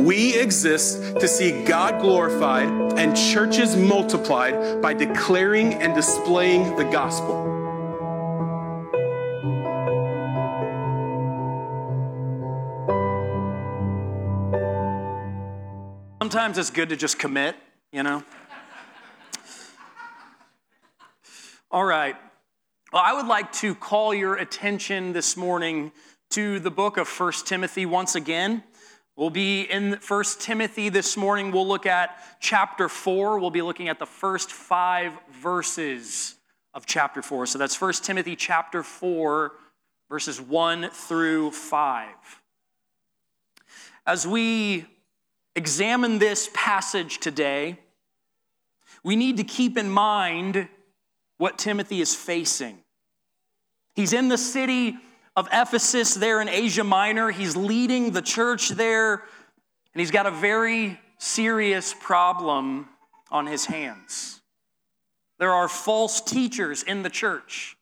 We exist to see God glorified and churches multiplied by declaring and displaying the gospel. Sometimes it's good to just commit, you know? All right. Well, I would like to call your attention this morning to the book of First Timothy once again. We'll be in First Timothy this morning. We'll look at chapter 4. We'll be looking at the first five verses of chapter 4. So that's First Timothy chapter 4, verses 1 through 5. As we examine this passage today, we need to keep in mind what Timothy is facing. He's in the city of Ephesus there in Asia Minor. He's leading the church there, and he's got a very serious problem on his hands. There are false teachers in the church.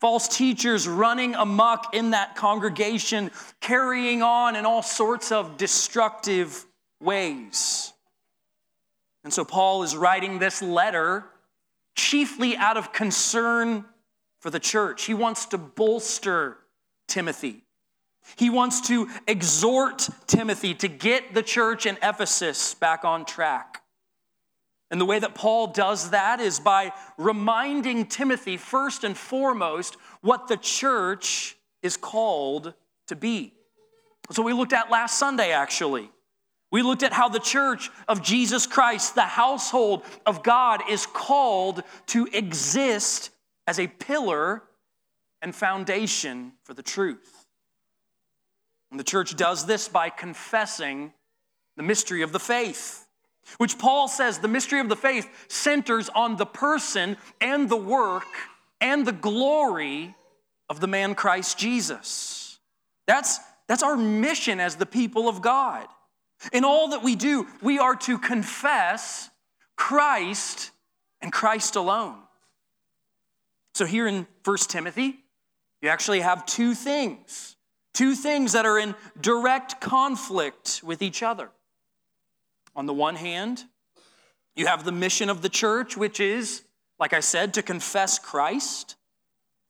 False teachers running amuck in that congregation, carrying on in all sorts of destructive ways. And so Paul is writing this letter chiefly out of concern for the church. He wants to bolster Timothy. He wants to exhort Timothy to get the church in Ephesus back on track. And the way that Paul does that is by reminding Timothy, first and foremost, what the church is called to be. So we looked at last Sunday, actually. We looked at how the church of Jesus Christ, the household of God, is called to exist as a pillar and foundation for the truth. And the church does this by confessing the mystery of the faith, which Paul says the mystery of the faith centers on the person and the work and the glory of the man Christ Jesus. That's, that's our mission as the people of God. In all that we do, we are to confess Christ and Christ alone. So here in 1 Timothy, you actually have two things, two things that are in direct conflict with each other. On the one hand, you have the mission of the church, which is, like I said, to confess Christ.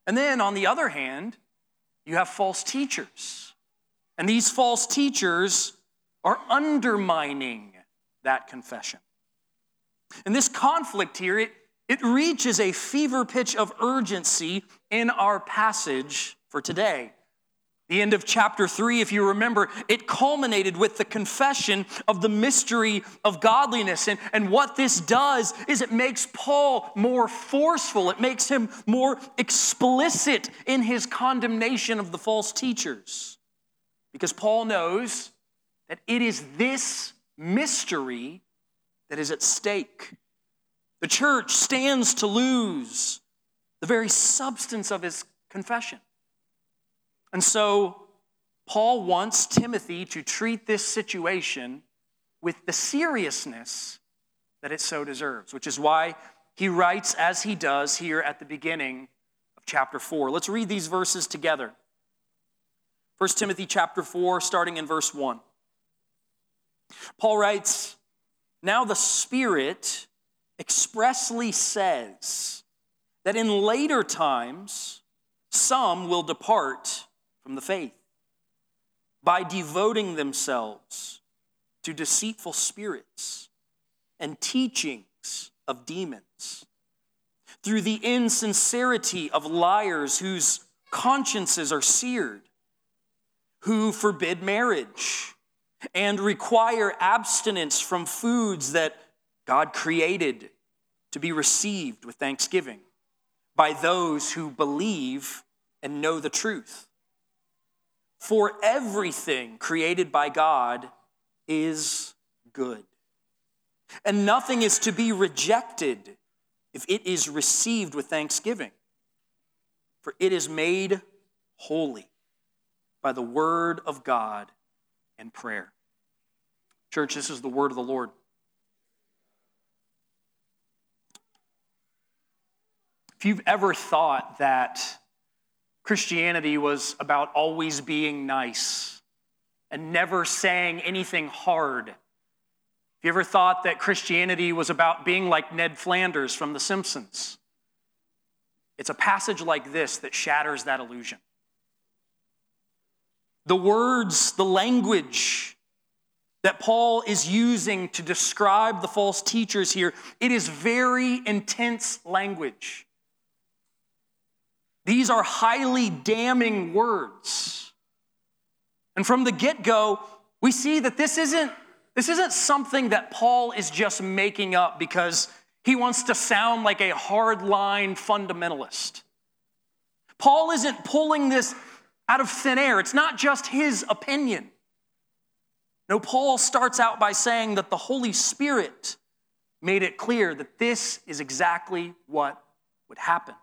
And then on the other hand, you have false teachers. And these false teachers are undermining that confession. And this conflict here, it, it reaches a fever pitch of urgency in our passage for today. The end of chapter three, if you remember, it culminated with the confession of the mystery of godliness. And, and what this does is it makes Paul more forceful, it makes him more explicit in his condemnation of the false teachers. Because Paul knows that it is this mystery that is at stake. The church stands to lose the very substance of his confession. And so, Paul wants Timothy to treat this situation with the seriousness that it so deserves, which is why he writes as he does here at the beginning of chapter 4. Let's read these verses together. 1 Timothy chapter 4, starting in verse 1. Paul writes, Now the Spirit expressly says that in later times some will depart from the faith by devoting themselves to deceitful spirits and teachings of demons, through the insincerity of liars whose consciences are seared, who forbid marriage and require abstinence from foods that God created to be received with thanksgiving by those who believe and know the truth. For everything created by God is good, and nothing is to be rejected if it is received with thanksgiving, for it is made holy by the word of God and prayer. Church, this is the word of the Lord. If you've ever thought that Christianity was about always being nice and never saying anything hard. if you ever thought that Christianity was about being like Ned Flanders from The Simpsons? It's a passage like this that shatters that illusion. The words, the language that Paul is using to describe the false teachers here, it is very intense language. These are highly damning words. And from the get go, we see that this isn't, this isn't something that Paul is just making up because he wants to sound like a hardline fundamentalist. Paul isn't pulling this out of thin air, it's not just his opinion. No, Paul starts out by saying that the Holy Spirit made it clear that this is exactly what would happen.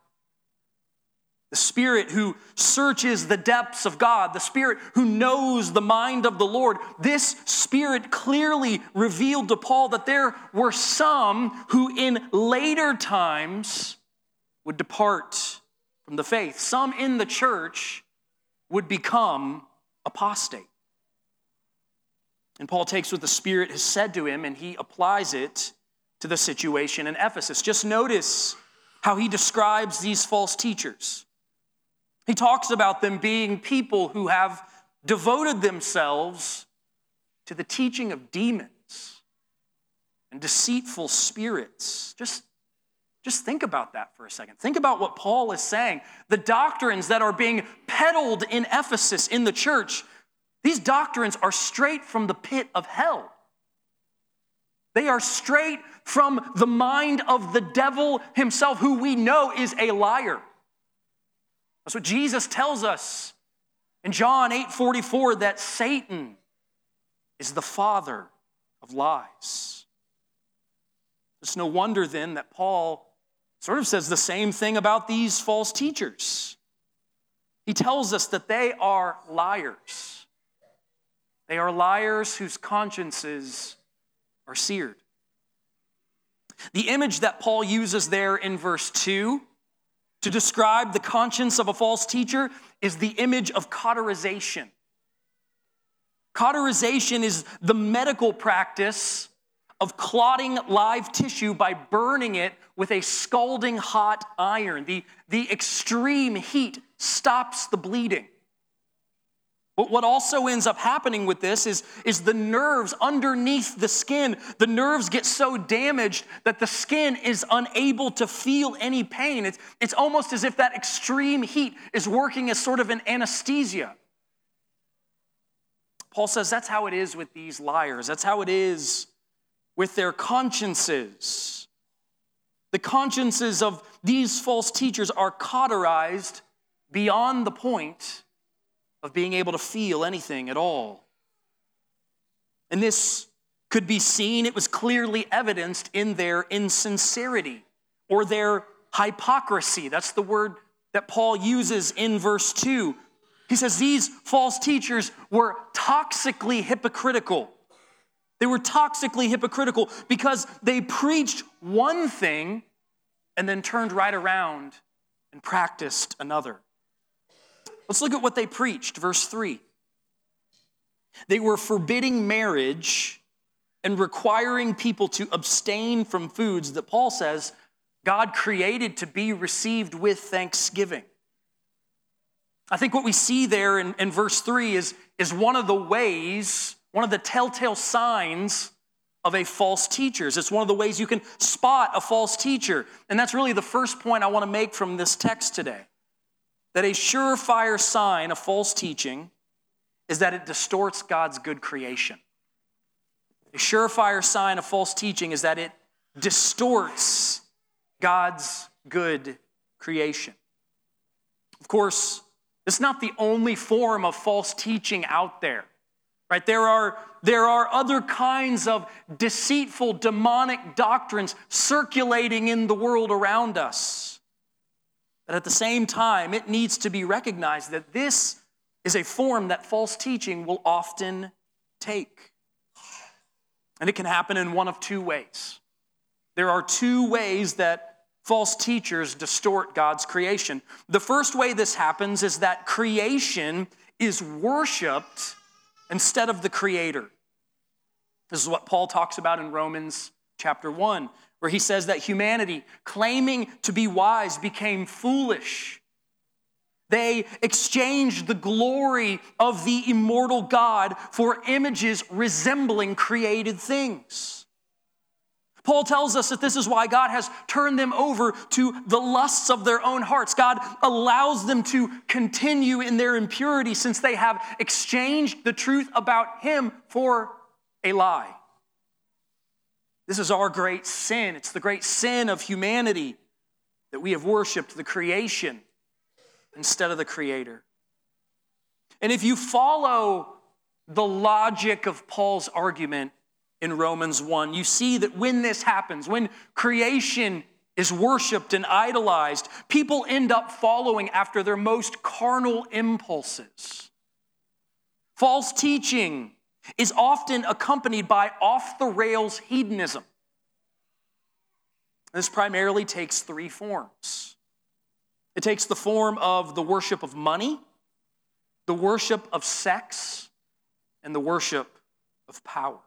The Spirit who searches the depths of God, the Spirit who knows the mind of the Lord, this Spirit clearly revealed to Paul that there were some who in later times would depart from the faith. Some in the church would become apostate. And Paul takes what the Spirit has said to him and he applies it to the situation in Ephesus. Just notice how he describes these false teachers. He talks about them being people who have devoted themselves to the teaching of demons and deceitful spirits. Just, just think about that for a second. Think about what Paul is saying. The doctrines that are being peddled in Ephesus in the church, these doctrines are straight from the pit of hell. They are straight from the mind of the devil himself, who we know is a liar. That's what Jesus tells us in John 8 44 that Satan is the father of lies. It's no wonder then that Paul sort of says the same thing about these false teachers. He tells us that they are liars. They are liars whose consciences are seared. The image that Paul uses there in verse 2 to describe the conscience of a false teacher is the image of cauterization. Cauterization is the medical practice of clotting live tissue by burning it with a scalding hot iron. The, the extreme heat stops the bleeding. But what also ends up happening with this is, is the nerves underneath the skin, the nerves get so damaged that the skin is unable to feel any pain. It's, it's almost as if that extreme heat is working as sort of an anesthesia. Paul says that's how it is with these liars. That's how it is with their consciences. The consciences of these false teachers are cauterized beyond the point of being able to feel anything at all. And this could be seen, it was clearly evidenced in their insincerity or their hypocrisy. That's the word that Paul uses in verse 2. He says these false teachers were toxically hypocritical. They were toxically hypocritical because they preached one thing and then turned right around and practiced another. Let's look at what they preached, verse 3. They were forbidding marriage and requiring people to abstain from foods that Paul says God created to be received with thanksgiving. I think what we see there in, in verse 3 is, is one of the ways, one of the telltale signs of a false teacher. It's one of the ways you can spot a false teacher. And that's really the first point I want to make from this text today that a surefire sign of false teaching is that it distorts God's good creation. A surefire sign of false teaching is that it distorts God's good creation. Of course, it's not the only form of false teaching out there. Right? There are, there are other kinds of deceitful, demonic doctrines circulating in the world around us. But at the same time, it needs to be recognized that this is a form that false teaching will often take. And it can happen in one of two ways. There are two ways that false teachers distort God's creation. The first way this happens is that creation is worshiped instead of the Creator. This is what Paul talks about in Romans chapter 1, where he says that humanity, claiming to be wise, became foolish. They exchanged the glory of the immortal God for images resembling created things. Paul tells us that this is why God has turned them over to the lusts of their own hearts. God allows them to continue in their impurity since they have exchanged the truth about Him for a lie. This is our great sin. It's the great sin of humanity that we have worshiped the creation instead of the Creator. And if you follow the logic of Paul's argument, in Romans 1. You see that when this happens, when creation is worshiped and idolized, people end up following after their most carnal impulses. False teaching is often accompanied by off the rails hedonism. This primarily takes three forms it takes the form of the worship of money, the worship of sex, and the worship of power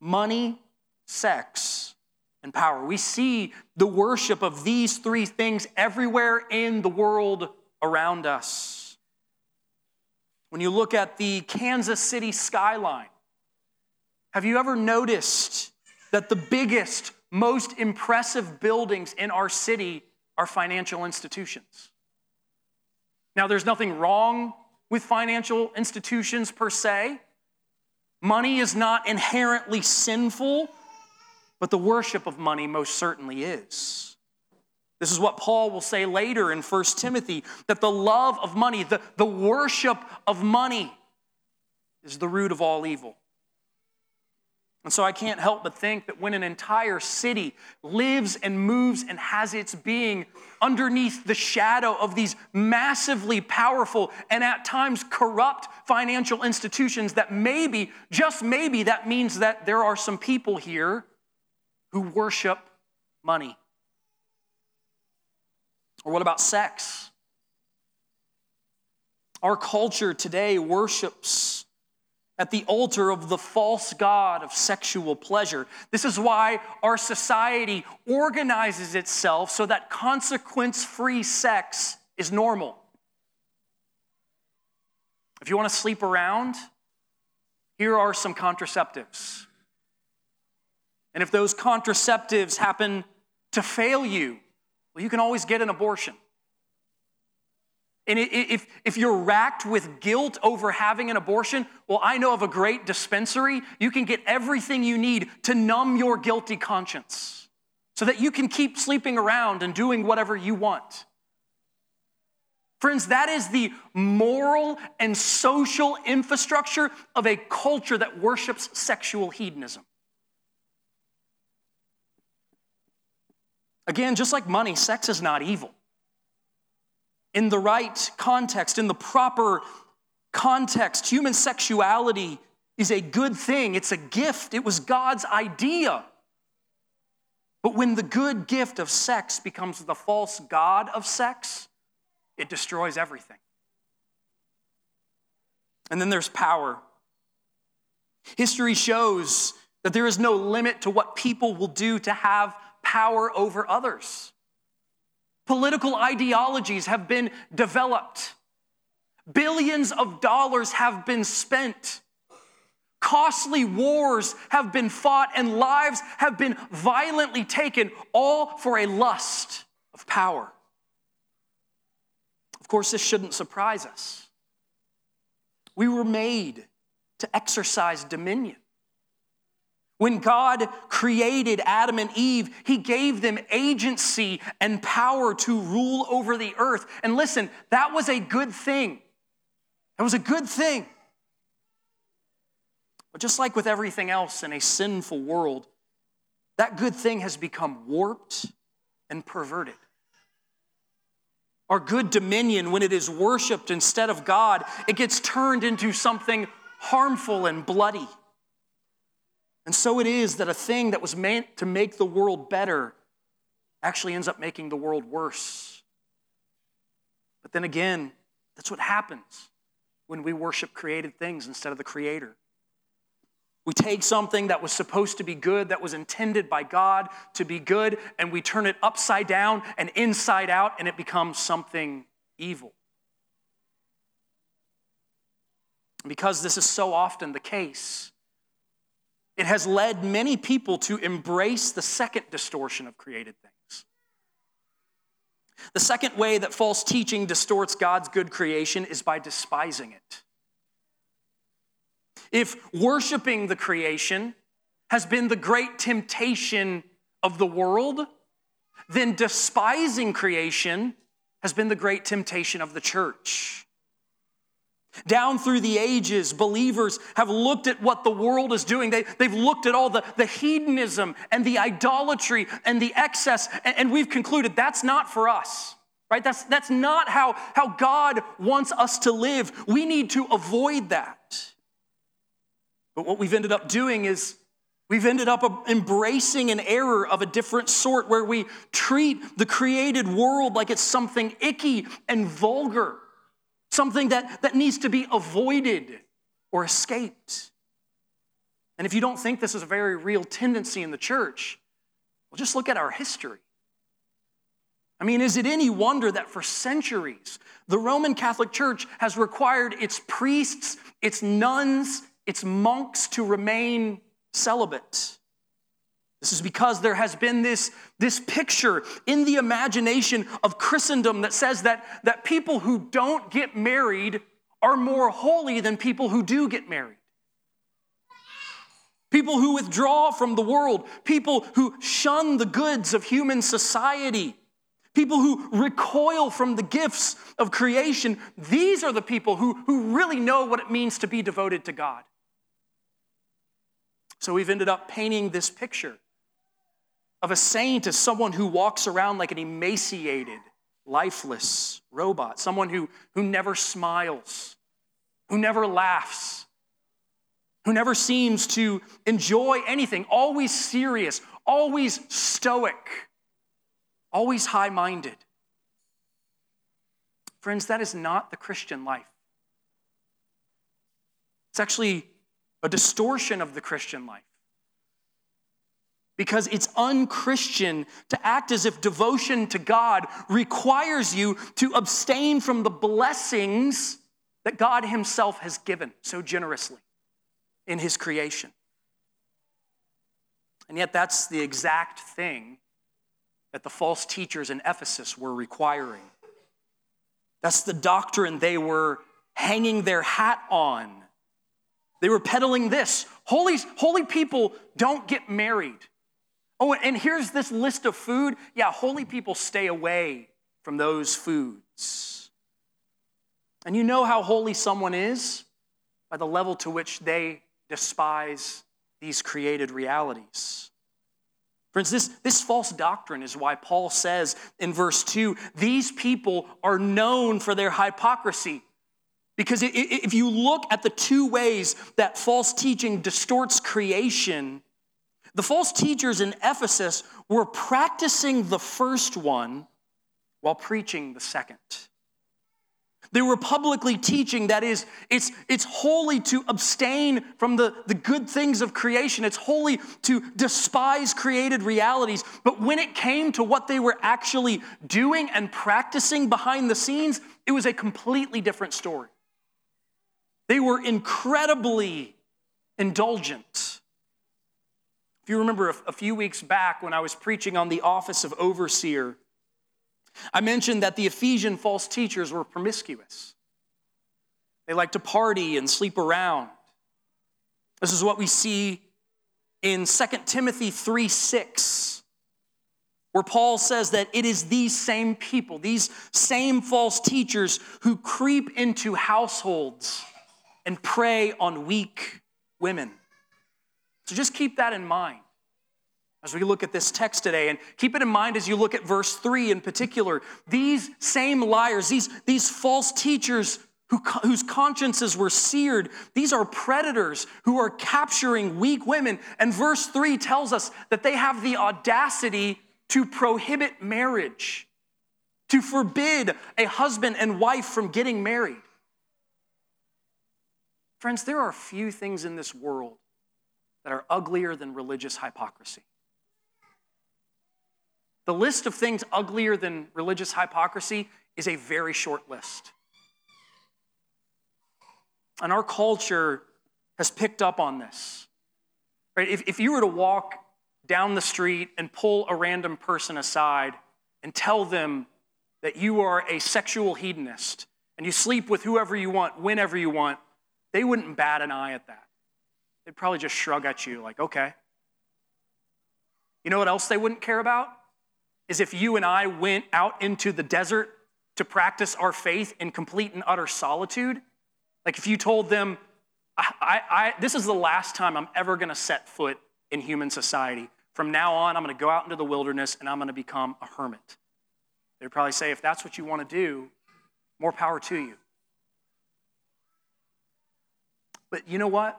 money, sex, and power. We see the worship of these three things everywhere in the world around us. When you look at the Kansas City skyline, have you ever noticed that the biggest, most impressive buildings in our city are financial institutions? Now, there's nothing wrong with financial institutions per se. Money is not inherently sinful, but the worship of money most certainly is. This is what Paul will say later in 1 Timothy that the love of money, the, the worship of money, is the root of all evil. And so I can't help but think that when an entire city lives and moves and has its being underneath the shadow of these massively powerful and at times corrupt financial institutions, that maybe, just maybe, that means that there are some people here who worship money. Or what about sex? Our culture today worships at the altar of the false god of sexual pleasure. This is why our society organizes itself so that consequence free sex is normal. If you want to sleep around, here are some contraceptives. And if those contraceptives happen to fail you, well, you can always get an abortion. And if, if you're racked with guilt over having an abortion, well, I know of a great dispensary. You can get everything you need to numb your guilty conscience so that you can keep sleeping around and doing whatever you want. Friends, that is the moral and social infrastructure of a culture that worships sexual hedonism. Again, just like money, sex is not evil in the right context, in the proper context, human sexuality is a good thing. It's a gift. It was God's idea. But when the good gift of sex becomes the false God of sex, it destroys everything. And then there's power. History shows that there is no limit to what people will do to have power over others. Political ideologies have been developed. Billions of dollars have been spent. Costly wars have been fought and lives have been violently taken, all for a lust of power. Of course, this shouldn't surprise us. We were made to exercise dominion. When God created Adam and Eve, He gave them agency and power to rule over the earth. And listen, that was a good thing. That was a good thing. But just like with everything else in a sinful world, that good thing has become warped and perverted. Our good dominion, when it is worshiped instead of God, it gets turned into something harmful and bloody. And so it is that a thing that was meant to make the world better actually ends up making the world worse. But then again, that's what happens when we worship created things instead of the Creator. We take something that was supposed to be good, that was intended by God to be good, and we turn it upside down and inside out, and it becomes something evil. Because this is so often the case, it has led many people to embrace the second distortion of created things. The second way that false teaching distorts God's good creation is by despising it. If worshiping the creation has been the great temptation of the world, then despising creation has been the great temptation of the church. Down through the ages, believers have looked at what the world is doing. They, have looked at all the, the hedonism and the idolatry and the excess, and, and we've concluded that's not for us, right? That's, that's not how, how God wants us to live. We need to avoid that. But what we've ended up doing is we've ended up embracing an error of a different sort where we treat the created world like it's something icky and vulgar something that, that needs to be avoided or escaped. And if you don't think this is a very real tendency in the church, well, just look at our history. I mean, is it any wonder that for centuries, the Roman Catholic Church has required its priests, its nuns, its monks to remain celibate? This is because there has been this, this picture in the imagination of Christendom that says that, that people who don't get married are more holy than people who do get married. People who withdraw from the world, people who shun the goods of human society, people who recoil from the gifts of creation, these are the people who, who really know what it means to be devoted to God. So we've ended up painting this picture of a saint is someone who walks around like an emaciated, lifeless robot, someone who, who never smiles, who never laughs, who never seems to enjoy anything, always serious, always stoic, always high minded. Friends, that is not the Christian life. It's actually a distortion of the Christian life because it's unchristian to act as if devotion to God requires you to abstain from the blessings that God Himself has given so generously in His creation. And yet, that's the exact thing that the false teachers in Ephesus were requiring. That's the doctrine they were hanging their hat on. They were peddling this holy, holy people don't get married. Oh, and here's this list of food. Yeah, holy people stay away from those foods. And you know how holy someone is? By the level to which they despise these created realities. Friends, this, this false doctrine is why Paul says in verse 2 these people are known for their hypocrisy. Because if you look at the two ways that false teaching distorts creation, the false teachers in Ephesus were practicing the first one while preaching the second. They were publicly teaching that is, it's, it's holy to abstain from the, the good things of creation. It's holy to despise created realities. But when it came to what they were actually doing and practicing behind the scenes, it was a completely different story. They were incredibly indulgent you remember a, few weeks back when I was preaching on the office of overseer, I mentioned that the Ephesian false teachers were promiscuous. They like to party and sleep around. This is what we see in 2 Timothy 3 6, where Paul says that it is these same people, these same false teachers, who creep into households and prey on weak women. So just keep that in mind as we look at this text today. And keep it in mind as you look at verse 3 in particular. These same liars, these, these false teachers who, whose consciences were seared, these are predators who are capturing weak women. And verse 3 tells us that they have the audacity to prohibit marriage, to forbid a husband and wife from getting married. Friends, there are few things in this world that are uglier than religious hypocrisy. The list of things uglier than religious hypocrisy is a very short list. And our culture has picked up on this. Right? If, if you were to walk down the street and pull a random person aside and tell them that you are a sexual hedonist and you sleep with whoever you want, whenever you want, they wouldn't bat an eye at that. They'd probably just shrug at you, like, okay. You know what else they wouldn't care about? Is if you and I went out into the desert to practice our faith in complete and utter solitude. Like if you told them, I, I, I, this is the last time I'm ever going to set foot in human society. From now on, I'm going to go out into the wilderness and I'm going to become a hermit. They'd probably say, if that's what you want to do, more power to you. But you know what?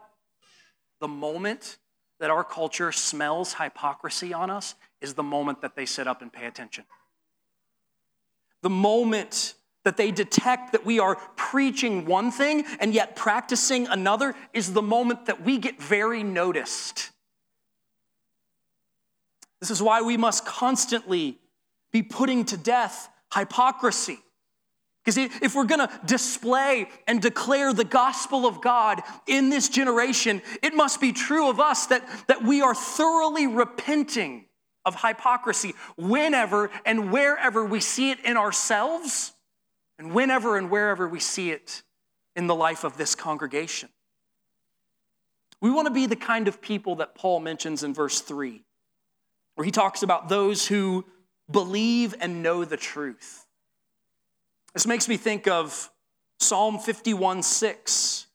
The moment that our culture smells hypocrisy on us is the moment that they sit up and pay attention. The moment that they detect that we are preaching one thing and yet practicing another is the moment that we get very noticed. This is why we must constantly be putting to death hypocrisy. Because if we're gonna display and declare the gospel of God in this generation, it must be true of us that, that we are thoroughly repenting of hypocrisy whenever and wherever we see it in ourselves, and whenever and wherever we see it in the life of this congregation. We wanna be the kind of people that Paul mentions in verse 3, where he talks about those who believe and know the truth. This makes me think of Psalm 51 6,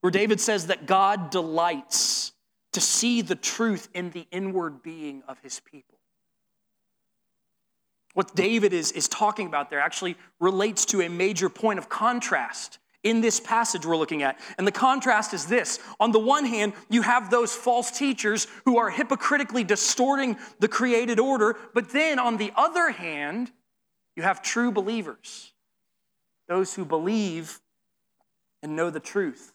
where David says that God delights to see the truth in the inward being of his people. What David is, is talking about there actually relates to a major point of contrast in this passage we're looking at. And the contrast is this on the one hand, you have those false teachers who are hypocritically distorting the created order, but then on the other hand, you have true believers those who believe and know the truth.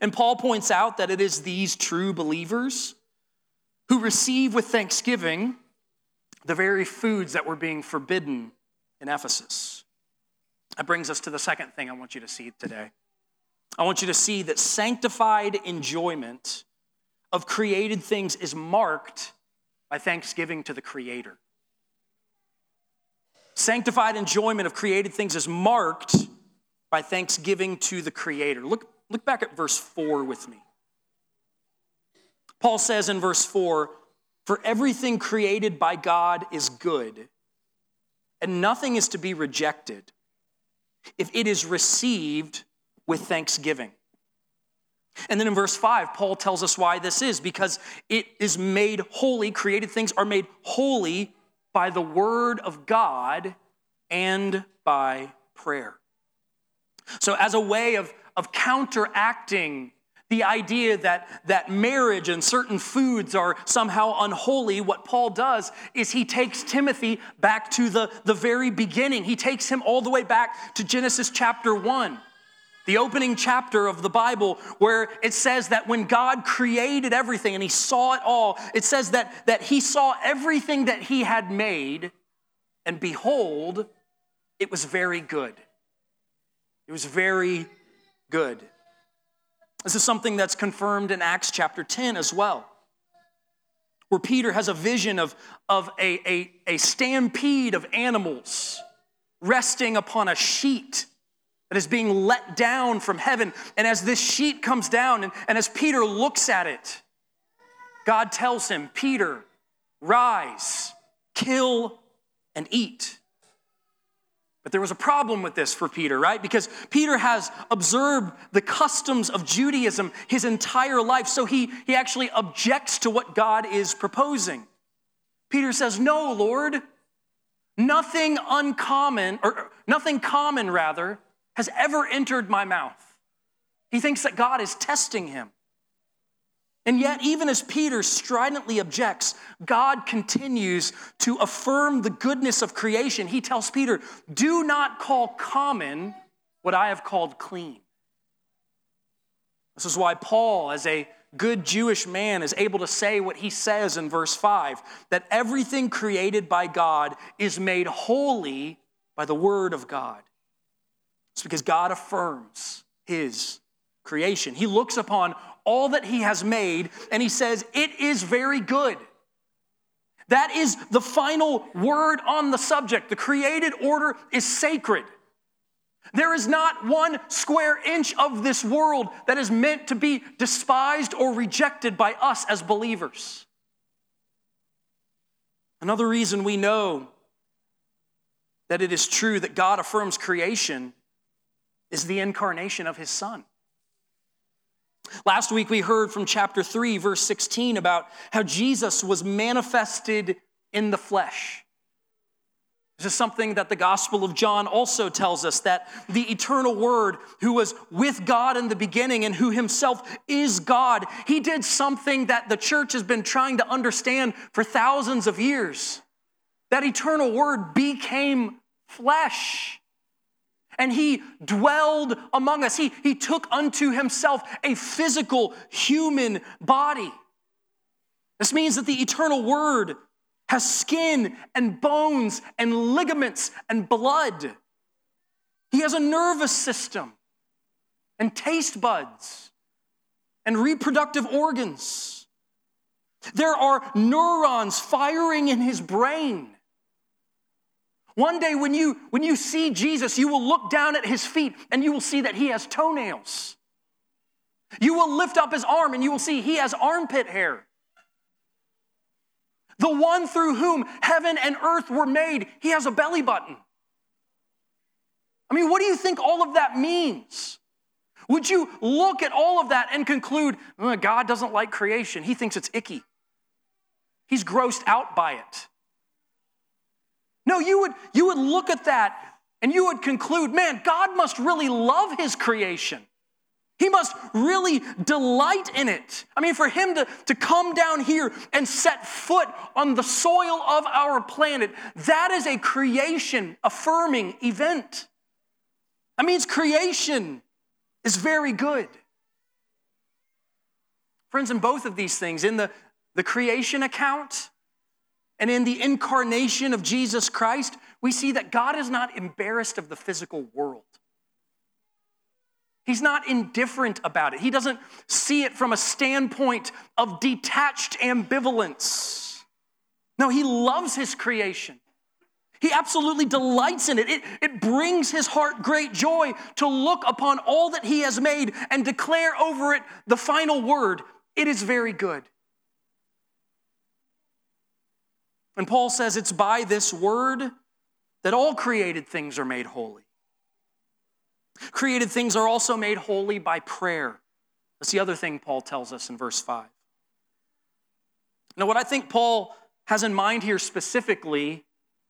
And Paul points out that it is these true believers who receive with thanksgiving the very foods that were being forbidden in Ephesus. That brings us to the second thing I want you to see today. I want you to see that sanctified enjoyment of created things is marked by thanksgiving to the Creator. Sanctified enjoyment of created things is marked by thanksgiving to the Creator. Look, look back at verse 4 with me. Paul says in verse 4 For everything created by God is good, and nothing is to be rejected if it is received with thanksgiving. And then in verse 5, Paul tells us why this is because it is made holy, created things are made holy by the word of God and by prayer. So, as a way of, of counteracting the idea that, that marriage and certain foods are somehow unholy, what Paul does is he takes Timothy back to the, the very beginning. He takes him all the way back to Genesis chapter 1 the opening chapter of the Bible, where it says that when God created everything and he saw it all, it says that, that he saw everything that he had made, and behold, it was very good. It was very good. This is something that's confirmed in Acts chapter 10 as well, where Peter has a vision of, of a, a, a stampede of animals resting upon a sheet that is being let down from heaven. And as this sheet comes down, and, and as Peter looks at it, God tells him, Peter, rise, kill, and eat. But there was a problem with this for Peter, right? Because Peter has observed the customs of Judaism his entire life, so he, he actually objects to what God is proposing. Peter says, No, Lord, nothing uncommon, or nothing common rather, has ever entered my mouth. He thinks that God is testing him. And yet, even as Peter stridently objects, God continues to affirm the goodness of creation. He tells Peter, Do not call common what I have called clean. This is why Paul, as a good Jewish man, is able to say what he says in verse 5 that everything created by God is made holy by the word of God. It's because God affirms his creation. He looks upon all that he has made and he says, It is very good. That is the final word on the subject. The created order is sacred. There is not one square inch of this world that is meant to be despised or rejected by us as believers. Another reason we know that it is true that God affirms creation is the incarnation of his Son. Last week we heard from chapter 3, verse 16, about how Jesus was manifested in the flesh. This is something that the Gospel of John also tells us that the eternal Word, who was with God in the beginning and who himself is God, he did something that the church has been trying to understand for thousands of years. That eternal Word became flesh and he dwelled among us. He, he took unto himself a physical human body. This means that the eternal Word has skin and bones and ligaments and blood. He has a nervous system and taste buds and reproductive organs. There are neurons firing in his brain. One day when you when you see Jesus, you will look down at his feet and you will see that he has toenails. You will lift up his arm and you will see he has armpit hair. The one through whom heaven and earth were made, he has a belly button. I mean, what do you think all of that means? Would you look at all of that and conclude, oh, God doesn't like creation? He thinks it's icky. He's grossed out by it. No, you would, you would look at that and you would conclude, man, God must really love his creation. He must really delight in it. I mean, for him to, to come down here and set foot on the soil of our planet, that is a creation affirming event. That means creation is very good. Friends, in both of these things, in the, the creation account and in the incarnation of Jesus Christ, we see that God is not embarrassed of the physical world. He's not indifferent about it. He doesn't see it from a standpoint of detached ambivalence. No, he loves his creation. He absolutely delights in it. it. It brings his heart great joy to look upon all that he has made and declare over it the final word it is very good. And Paul says it's by this word that all created things are made holy. Created things are also made holy by prayer. That's the other thing Paul tells us in verse 5. Now, what I think Paul has in mind here specifically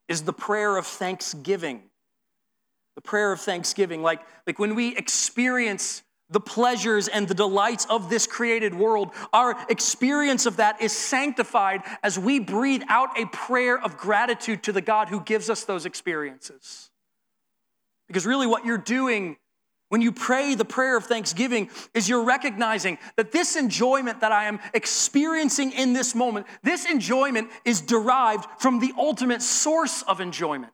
is the prayer of thanksgiving. The prayer of thanksgiving. Like, like when we experience the pleasures and the delights of this created world, our experience of that is sanctified as we breathe out a prayer of gratitude to the God who gives us those experiences. Because really, what you're doing when you pray the prayer of thanksgiving is you're recognizing that this enjoyment that I am experiencing in this moment, this enjoyment is derived from the ultimate source of enjoyment.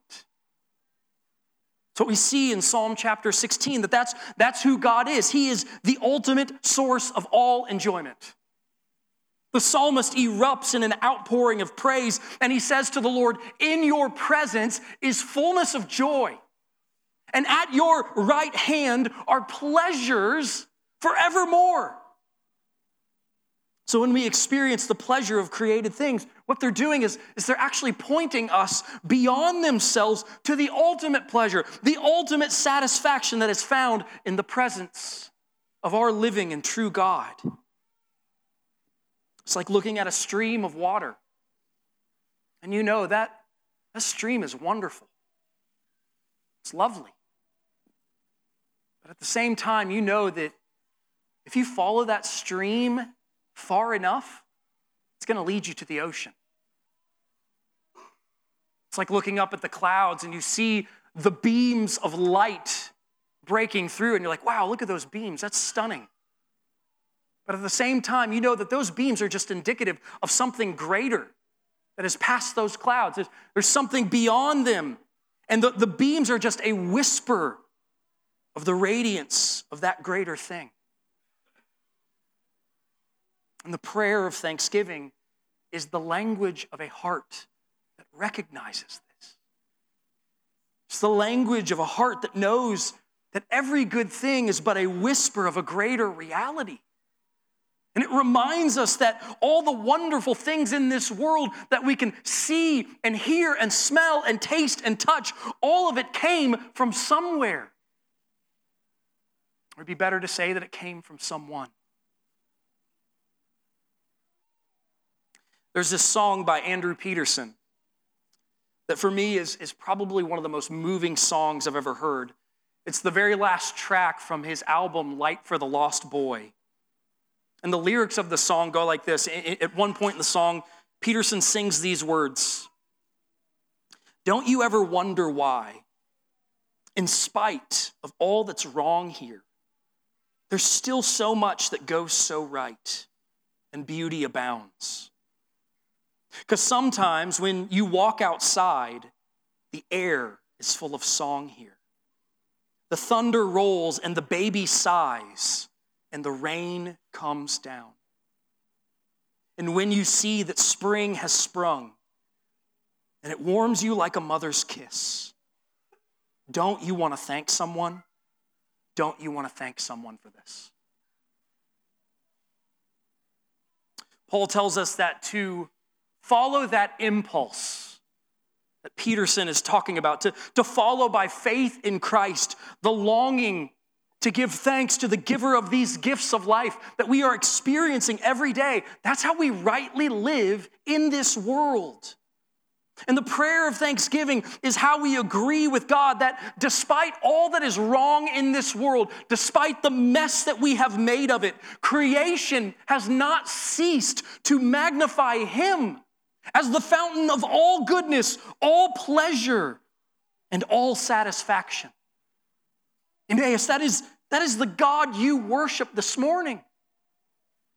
So we see in Psalm chapter 16 that that's, that's who God is. He is the ultimate source of all enjoyment. The psalmist erupts in an outpouring of praise and he says to the Lord, In your presence is fullness of joy and at your right hand are pleasures forevermore. So when we experience the pleasure of created things, what they're doing is, is they're actually pointing us beyond themselves to the ultimate pleasure, the ultimate satisfaction that is found in the presence of our living and true God. It's like looking at a stream of water. And you know that that stream is wonderful. It's lovely. But at the same time, you know that if you follow that stream far enough, it's going to lead you to the ocean. It's like looking up at the clouds and you see the beams of light breaking through, and you're like, wow, look at those beams. That's stunning. But at the same time, you know that those beams are just indicative of something greater that has passed those clouds. There's, something beyond them. And the, the beams are just a whisper of the radiance of that greater thing. And the prayer of thanksgiving is the language of a heart that recognizes this. It's the language of a heart that knows that every good thing is but a whisper of a greater reality. And it reminds us that all the wonderful things in this world that we can see and hear and smell and taste and touch, all of it came from somewhere. It would be better to say that it came from someone. There's this song by Andrew Peterson that for me is, is probably one of the most moving songs I've ever heard. It's the very last track from his album, Light for the Lost Boy. And the lyrics of the song go like this. At one point in the song, Peterson sings these words Don't you ever wonder why, in spite of all that's wrong here, there's still so much that goes so right and beauty abounds? Because sometimes when you walk outside, the air is full of song here. The thunder rolls and the baby sighs and the rain comes down. And when you see that spring has sprung and it warms you like a mother's kiss, don't you want to thank someone? Don't you want to thank someone for this? Paul tells us that to follow that impulse that Peterson is talking about, to, to follow by faith in Christ, the longing to give thanks to the giver of these gifts of life that we are experiencing every day. That's how we rightly live in this world. And the prayer of thanksgiving is how we agree with God that despite all that is wrong in this world, despite the mess that we have made of it, creation has not ceased to magnify Him as the fountain of all goodness, all pleasure, and all satisfaction. Emmaus, that is, that is the God you worship this morning.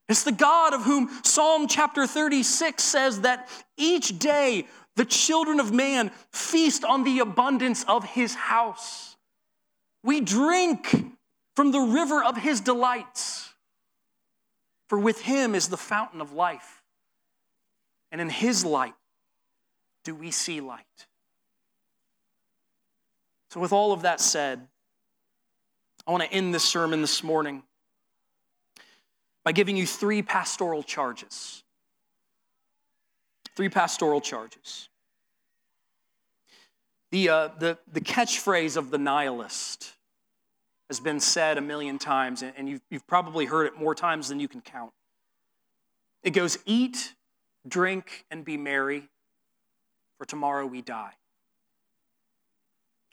It's the God of whom Psalm chapter 36 says that each day the children of man feast on the abundance of his house. We drink from the river of his delights, for with him is the fountain of life. And in His light do we see light. So, with all of that said, I want to end this sermon this morning by giving you three pastoral charges. Three pastoral charges. The, uh, the, the catchphrase of the nihilist has been said a million times, and you've, you've probably heard it more times than you can count. It goes, Eat drink, and be merry, for tomorrow we die.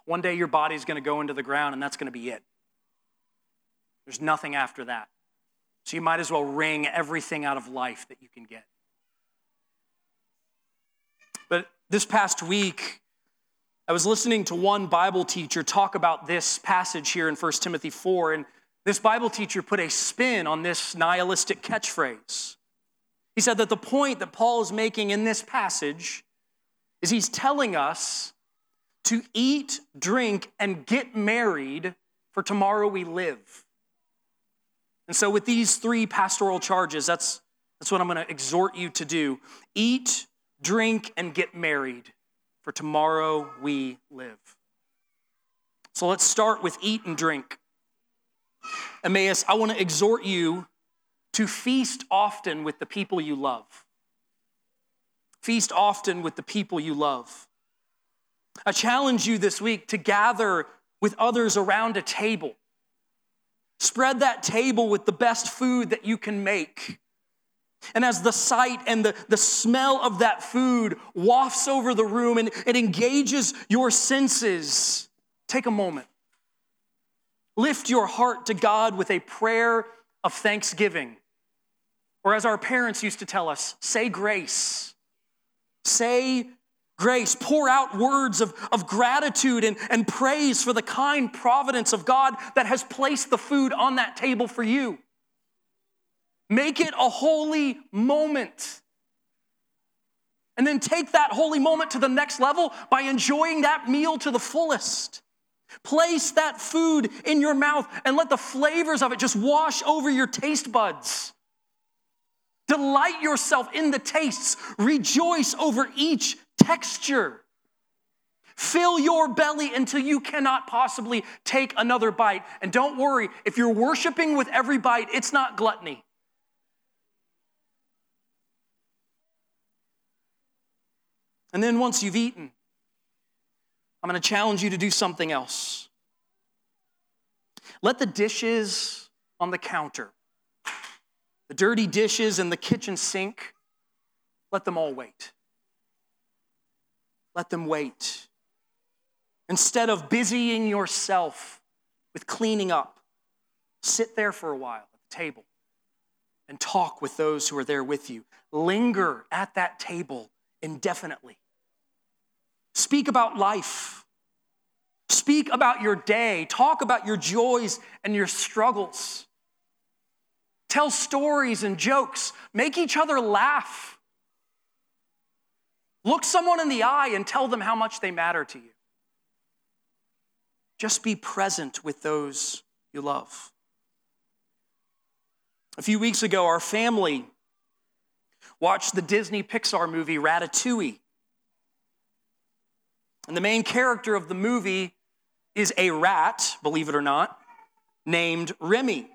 One day your body's going to go into the ground, and that's going to be it. There's nothing after that. So you might as well wring everything out of life that you can get. But this past week, I was listening to one Bible teacher talk about this passage here in 1 Timothy 4, and this Bible teacher put a spin on this nihilistic catchphrase. He said that the point that Paul is making in this passage is he's telling us to eat, drink, and get married, for tomorrow we live. And so, with these three pastoral charges, that's, that's what I'm going to exhort you to do eat, drink, and get married, for tomorrow we live. So, let's start with eat and drink. Emmaus, I want to exhort you to feast often with the people you love. Feast often with the people you love. I challenge you this week to gather with others around a table. Spread that table with the best food that you can make. And as the sight and the, the smell of that food wafts over the room and it engages your senses, take a moment. Lift your heart to God with a prayer of thanksgiving. Or as our parents used to tell us, say grace. Say grace. Pour out words of, of gratitude and, and praise for the kind providence of God that has placed the food on that table for you. Make it a holy moment. And then take that holy moment to the next level by enjoying that meal to the fullest. Place that food in your mouth and let the flavors of it just wash over your taste buds. Delight yourself in the tastes. Rejoice over each texture. Fill your belly until you cannot possibly take another bite. And don't worry, if you're worshiping with every bite, it's not gluttony. And then once you've eaten, I'm going to challenge you to do something else. Let the dishes on the counter, the dirty dishes in the kitchen sink, let them all wait. Let them wait. Instead of busying yourself with cleaning up, sit there for a while at the table and talk with those who are there with you. Linger at that table indefinitely. Speak about life. Speak about your day. Talk about your joys and your struggles. Tell stories and jokes. Make each other laugh. Look someone in the eye and tell them how much they matter to you. Just be present with those you love. A few weeks ago, our family watched the Disney Pixar movie Ratatouille. And the main character of the movie is a rat, believe it or not, named Remy.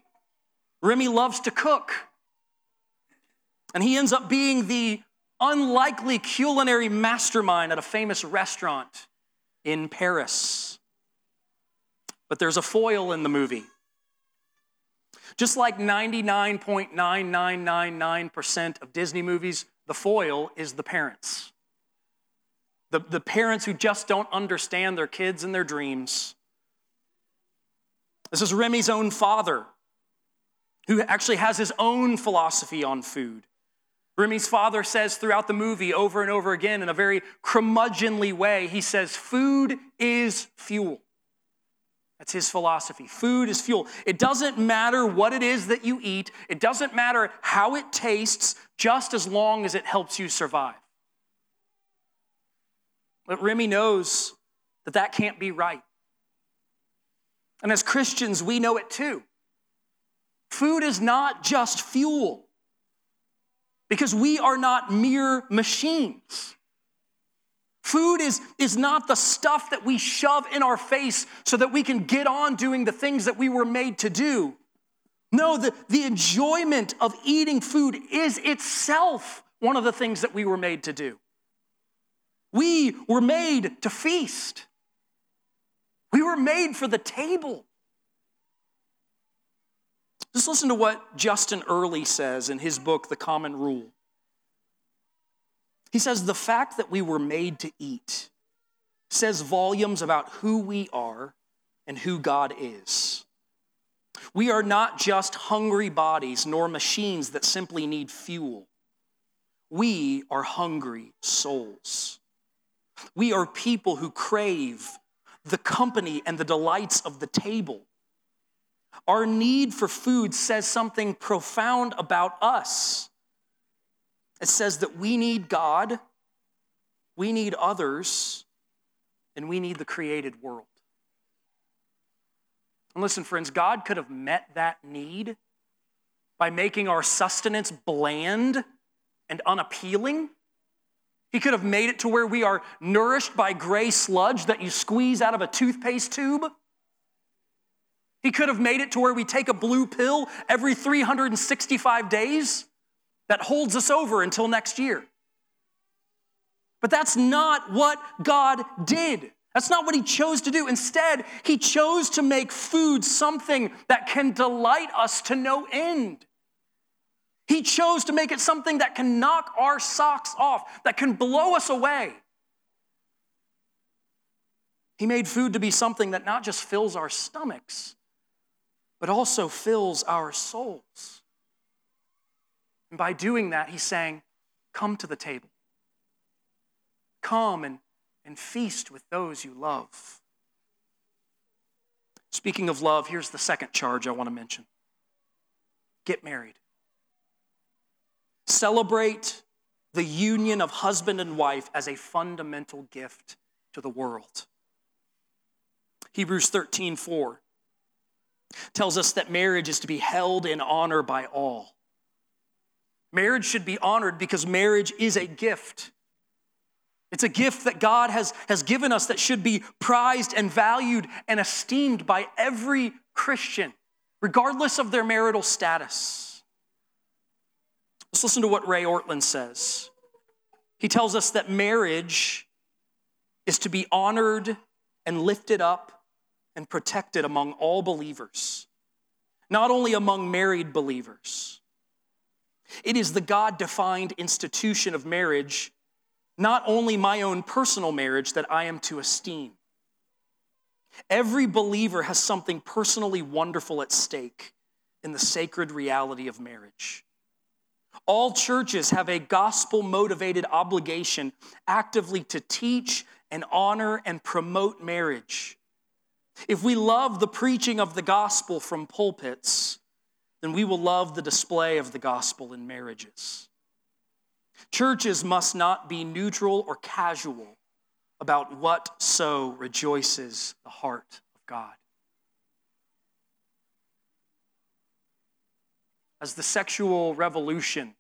Remy loves to cook. And he ends up being the unlikely culinary mastermind at a famous restaurant in Paris. But there's a foil in the movie. Just like 99.9999% of Disney movies, the foil is the parents the, the parents who just don't understand their kids and their dreams. This is Remy's own father, who actually has his own philosophy on food. Remy's father says throughout the movie over and over again in a very curmudgeonly way, he says, Food is fuel. That's his philosophy. Food is fuel. It doesn't matter what it is that you eat, it doesn't matter how it tastes, just as long as it helps you survive. But Remy knows that that can't be right. And as Christians, we know it too. Food is not just fuel, because we are not mere machines. Food is, is not the stuff that we shove in our face so that we can get on doing the things that we were made to do. No, the, the enjoyment of eating food is itself one of the things that we were made to do. We were made to feast. We were made for the table. Just listen to what Justin Earley says in his book, The Common Rule. He says, The fact that we were made to eat says volumes about who we are and who God is. We are not just hungry bodies nor machines that simply need fuel. We are hungry souls. We are people who crave the company and the delights of the table. Our need for food says something profound about us. It says that we need God, we need others, and we need the created world. And listen, friends, God could have met that need by making our sustenance bland and unappealing. He could have made it to where we are nourished by gray sludge that you squeeze out of a toothpaste tube. He could have made it to where we take a blue pill every 365 days that holds us over until next year. But that's not what God did. That's not what He chose to do. Instead, He chose to make food something that can delight us to no end. He chose to make it something that can knock our socks off, that can blow us away. He made food to be something that not just fills our stomachs, but also fills our souls. And by doing that, he's saying, Come to the table. Come and, and feast with those you love. Speaking of love, here's the second charge I want to mention get married. celebrate the union of husband and wife as a fundamental gift to the world. Hebrews 13 4 tells us that marriage is to be held in honor by all. Marriage should be honored because marriage is a gift. It's a gift that God has, has given us that should be prized and valued and esteemed by every Christian, regardless of their marital status. Let's listen to what Ray Ortlund says. He tells us that marriage is to be honored and lifted up and protected among all believers, not only among married believers. It is the God defined institution of marriage not only my own personal marriage that I am to esteem. Every believer has something personally wonderful at stake in the sacred reality of marriage. All churches have a gospel motivated obligation actively to teach and honor and promote marriage. If we love the preaching of the gospel from pulpits, then we will love the display of the gospel in marriages. Churches must not be neutral or casual about what so rejoices the heart of God. As the sexual revolution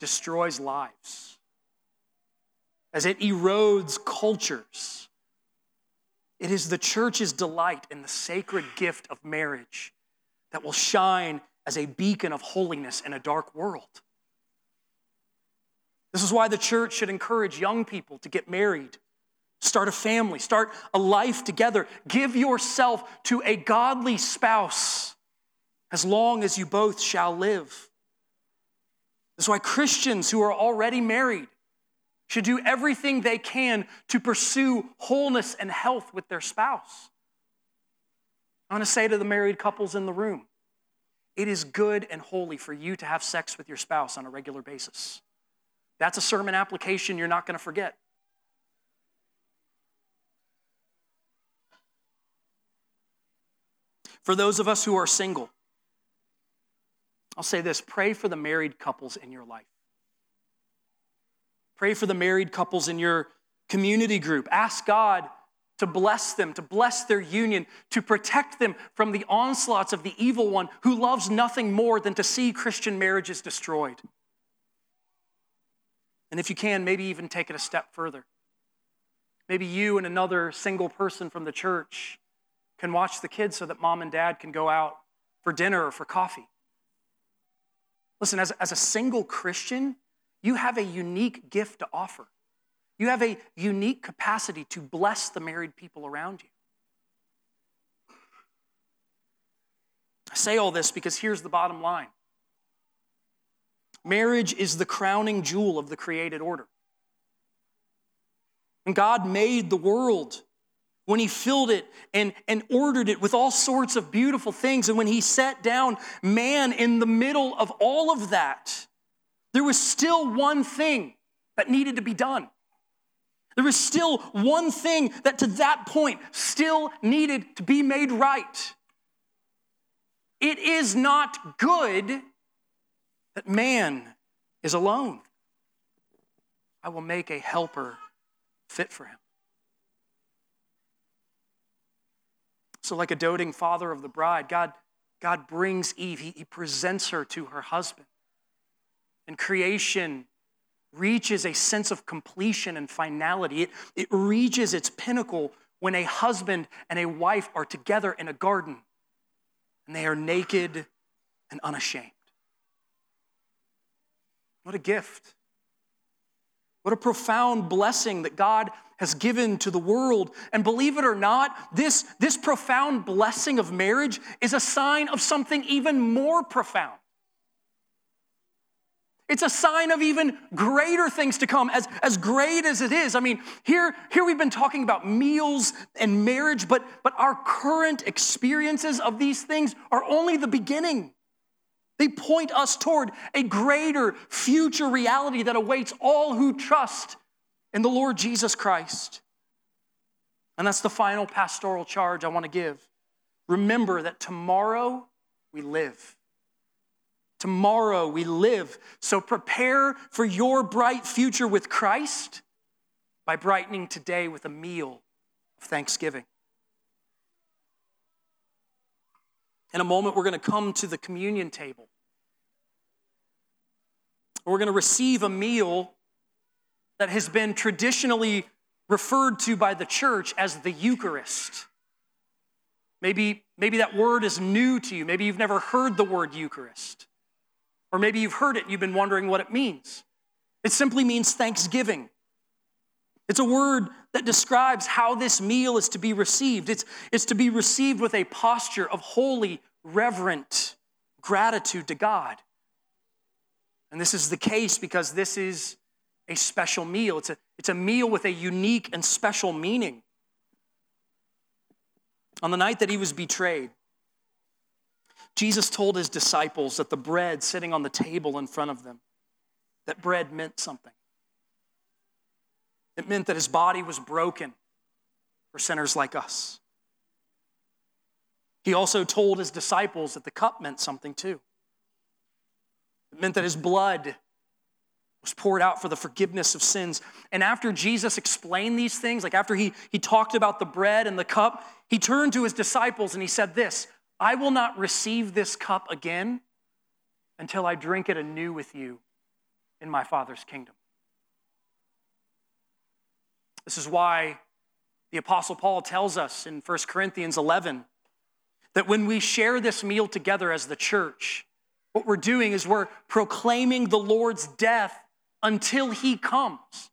destroys lives, as it erodes cultures, it is the church's delight in the sacred gift of marriage that will shine as a beacon of holiness in a dark world. This is why the church should encourage young people to get married, start a family, start a life together. Give yourself to a godly spouse as long as you both shall live. This is why Christians who are already married should do everything they can to pursue wholeness and health with their spouse. I want to say to the married couples in the room it is good and holy for you to have sex with your spouse on a regular basis. That's a sermon application you're not going to forget. For those of us who are single, I'll say this pray for the married couples in your life. Pray for the married couples in your community group. Ask God to bless them, to bless their union, to protect them from the onslaughts of the evil one who loves nothing more than to see Christian marriages destroyed. And if you can, maybe even take it a step further. Maybe you and another single person from the church can watch the kids so that mom and dad can go out for dinner or for coffee. Listen, as, as a single Christian, you have a unique gift to offer. You have a unique capacity to bless the married people around you. I say all this because here's the bottom line Marriage is the crowning jewel of the created order. And God made the world when He filled it and, and ordered it with all sorts of beautiful things. And when He set down man in the middle of all of that, there was still one thing that needed to be done. There was still one thing that to that point still needed to be made right. It is not good that man is alone. I will make a helper fit for him. So, like a doting father of the bride, God, God brings Eve, he, he presents her to her husband. And creation reaches a sense of completion and finality. It, it reaches its pinnacle when a husband and a wife are together in a garden and they are naked and unashamed. What a gift. What a profound blessing that God has given to the world. And believe it or not, this, this profound blessing of marriage is a sign of something even more profound. It's a sign of even greater things to come, as, as great as it is. I mean, here, here we've been talking about meals and marriage, but, but our current experiences of these things are only the beginning. They point us toward a greater future reality that awaits all who trust in the Lord Jesus Christ. And that's the final pastoral charge I want to give. Remember that tomorrow we live. Tomorrow we live. So prepare for your bright future with Christ by brightening today with a meal of thanksgiving. In a moment, we're going to come to the communion table. We're going to receive a meal that has been traditionally referred to by the church as the Eucharist. Maybe, maybe that word is new to you. Maybe you've never heard the word Eucharist. Or maybe you've heard it you've been wondering what it means. It simply means thanksgiving. It's a word that describes how this meal is to be received. It's, it's to be received with a posture of holy, reverent gratitude to God. And this is the case because this is a special meal. It's a, it's a meal with a unique and special meaning. On the night that he was betrayed, Jesus told his disciples that the bread sitting on the table in front of them, that bread meant something. It meant that his body was broken for sinners like us. He also told his disciples that the cup meant something too. It meant that his blood was poured out for the forgiveness of sins. And after Jesus explained these things, like after he, he talked about the bread and the cup, he turned to his disciples and he said, This, I will not receive this cup again until I drink it anew with you in my Father's kingdom. This is why the Apostle Paul tells us in 1 Corinthians 11 that when we share this meal together as the church, what we're doing is we're proclaiming the Lord's death until he comes.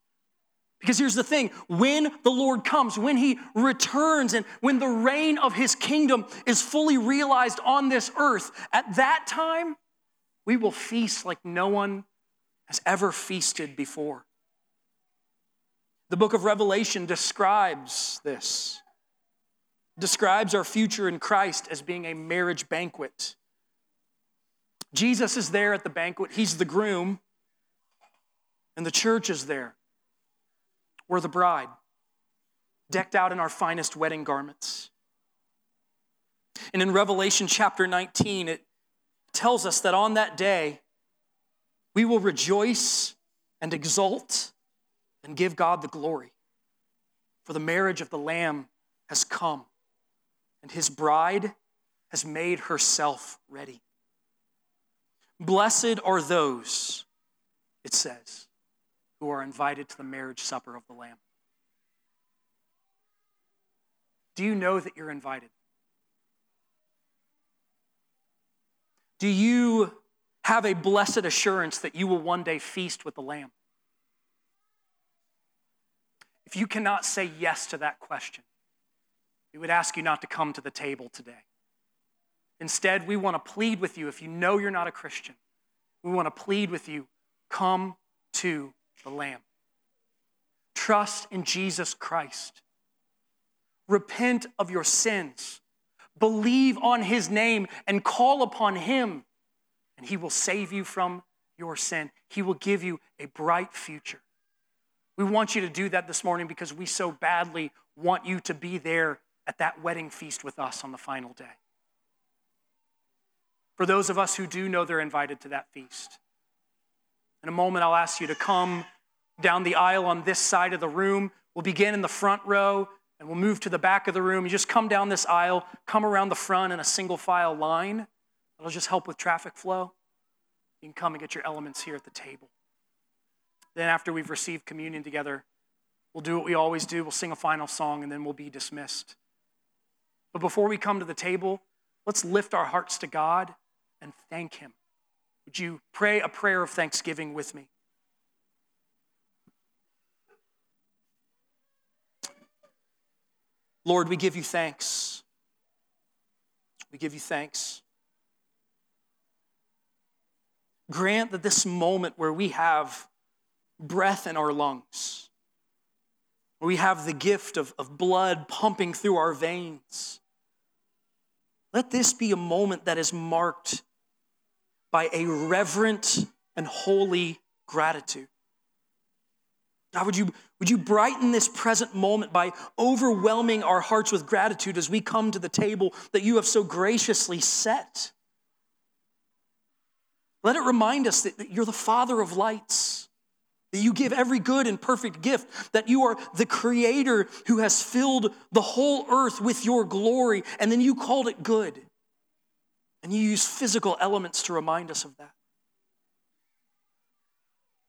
Because here's the thing when the Lord comes, when he returns, and when the reign of his kingdom is fully realized on this earth, at that time, we will feast like no one has ever feasted before. The book of Revelation describes this, describes our future in Christ as being a marriage banquet. Jesus is there at the banquet, he's the groom, and the church is there. We're the bride, decked out in our finest wedding garments. And in Revelation chapter 19, it tells us that on that day, we will rejoice and exult and give God the glory. For the marriage of the Lamb has come, and his bride has made herself ready. Blessed are those, it says, who are invited to the marriage supper of the Lamb. Do you know that you're invited? Do you have a blessed assurance that you will one day feast with the Lamb? If you cannot say yes to that question, we would ask you not to come to the table today. Instead, we want to plead with you. If you know you're not a Christian, we want to plead with you come to the Lamb. Trust in Jesus Christ. Repent of your sins. Believe on his name and call upon him, and he will save you from your sin. He will give you a bright future. We want you to do that this morning because we so badly want you to be there at that wedding feast with us on the final day. For those of us who do know they're invited to that feast, in a moment I'll ask you to come down the aisle on this side of the room. We'll begin in the front row and we'll move to the back of the room. You just come down this aisle, come around the front in a single file line. That'll just help with traffic flow. You can come and get your elements here at the table. Then, after we've received communion together, we'll do what we always do. We'll sing a final song and then we'll be dismissed. But before we come to the table, let's lift our hearts to God and thank Him. Would you pray a prayer of thanksgiving with me? Lord, we give you thanks. We give you thanks. Grant that this moment where we have breath in our lungs. Where we have the gift of, of blood pumping through our veins. Let this be a moment that is marked by a reverent and holy gratitude. God, would you, would you brighten this present moment by overwhelming our hearts with gratitude as we come to the table that you have so graciously set? Let it remind us that you're the Father of lights, that you give every good and perfect gift, that you are the Creator who has filled the whole earth with your glory, and then you called it good. And you use physical elements to remind us of that.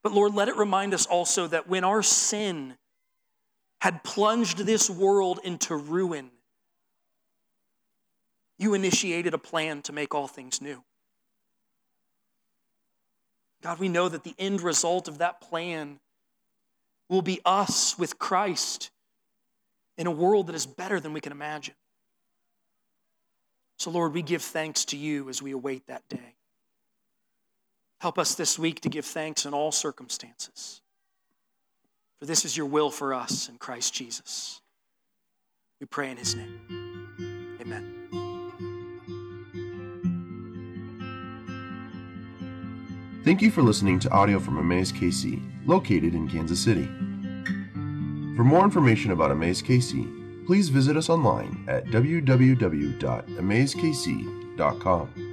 But Lord, let it remind us also that when our sin had plunged this world into ruin, you initiated a plan to make all things new. God, we know that the end result of that plan will be us with Christ in a world that is better than we can imagine. So, Lord, we give thanks to you as we await that day. Help us this week to give thanks in all circumstances. For this is your will for us in Christ Jesus. We pray in his name. Amen. Thank you for listening to audio from Emmaus KC, located in Kansas City. For more information about Emmaus KC, please visit us online at www.emmauskc.com.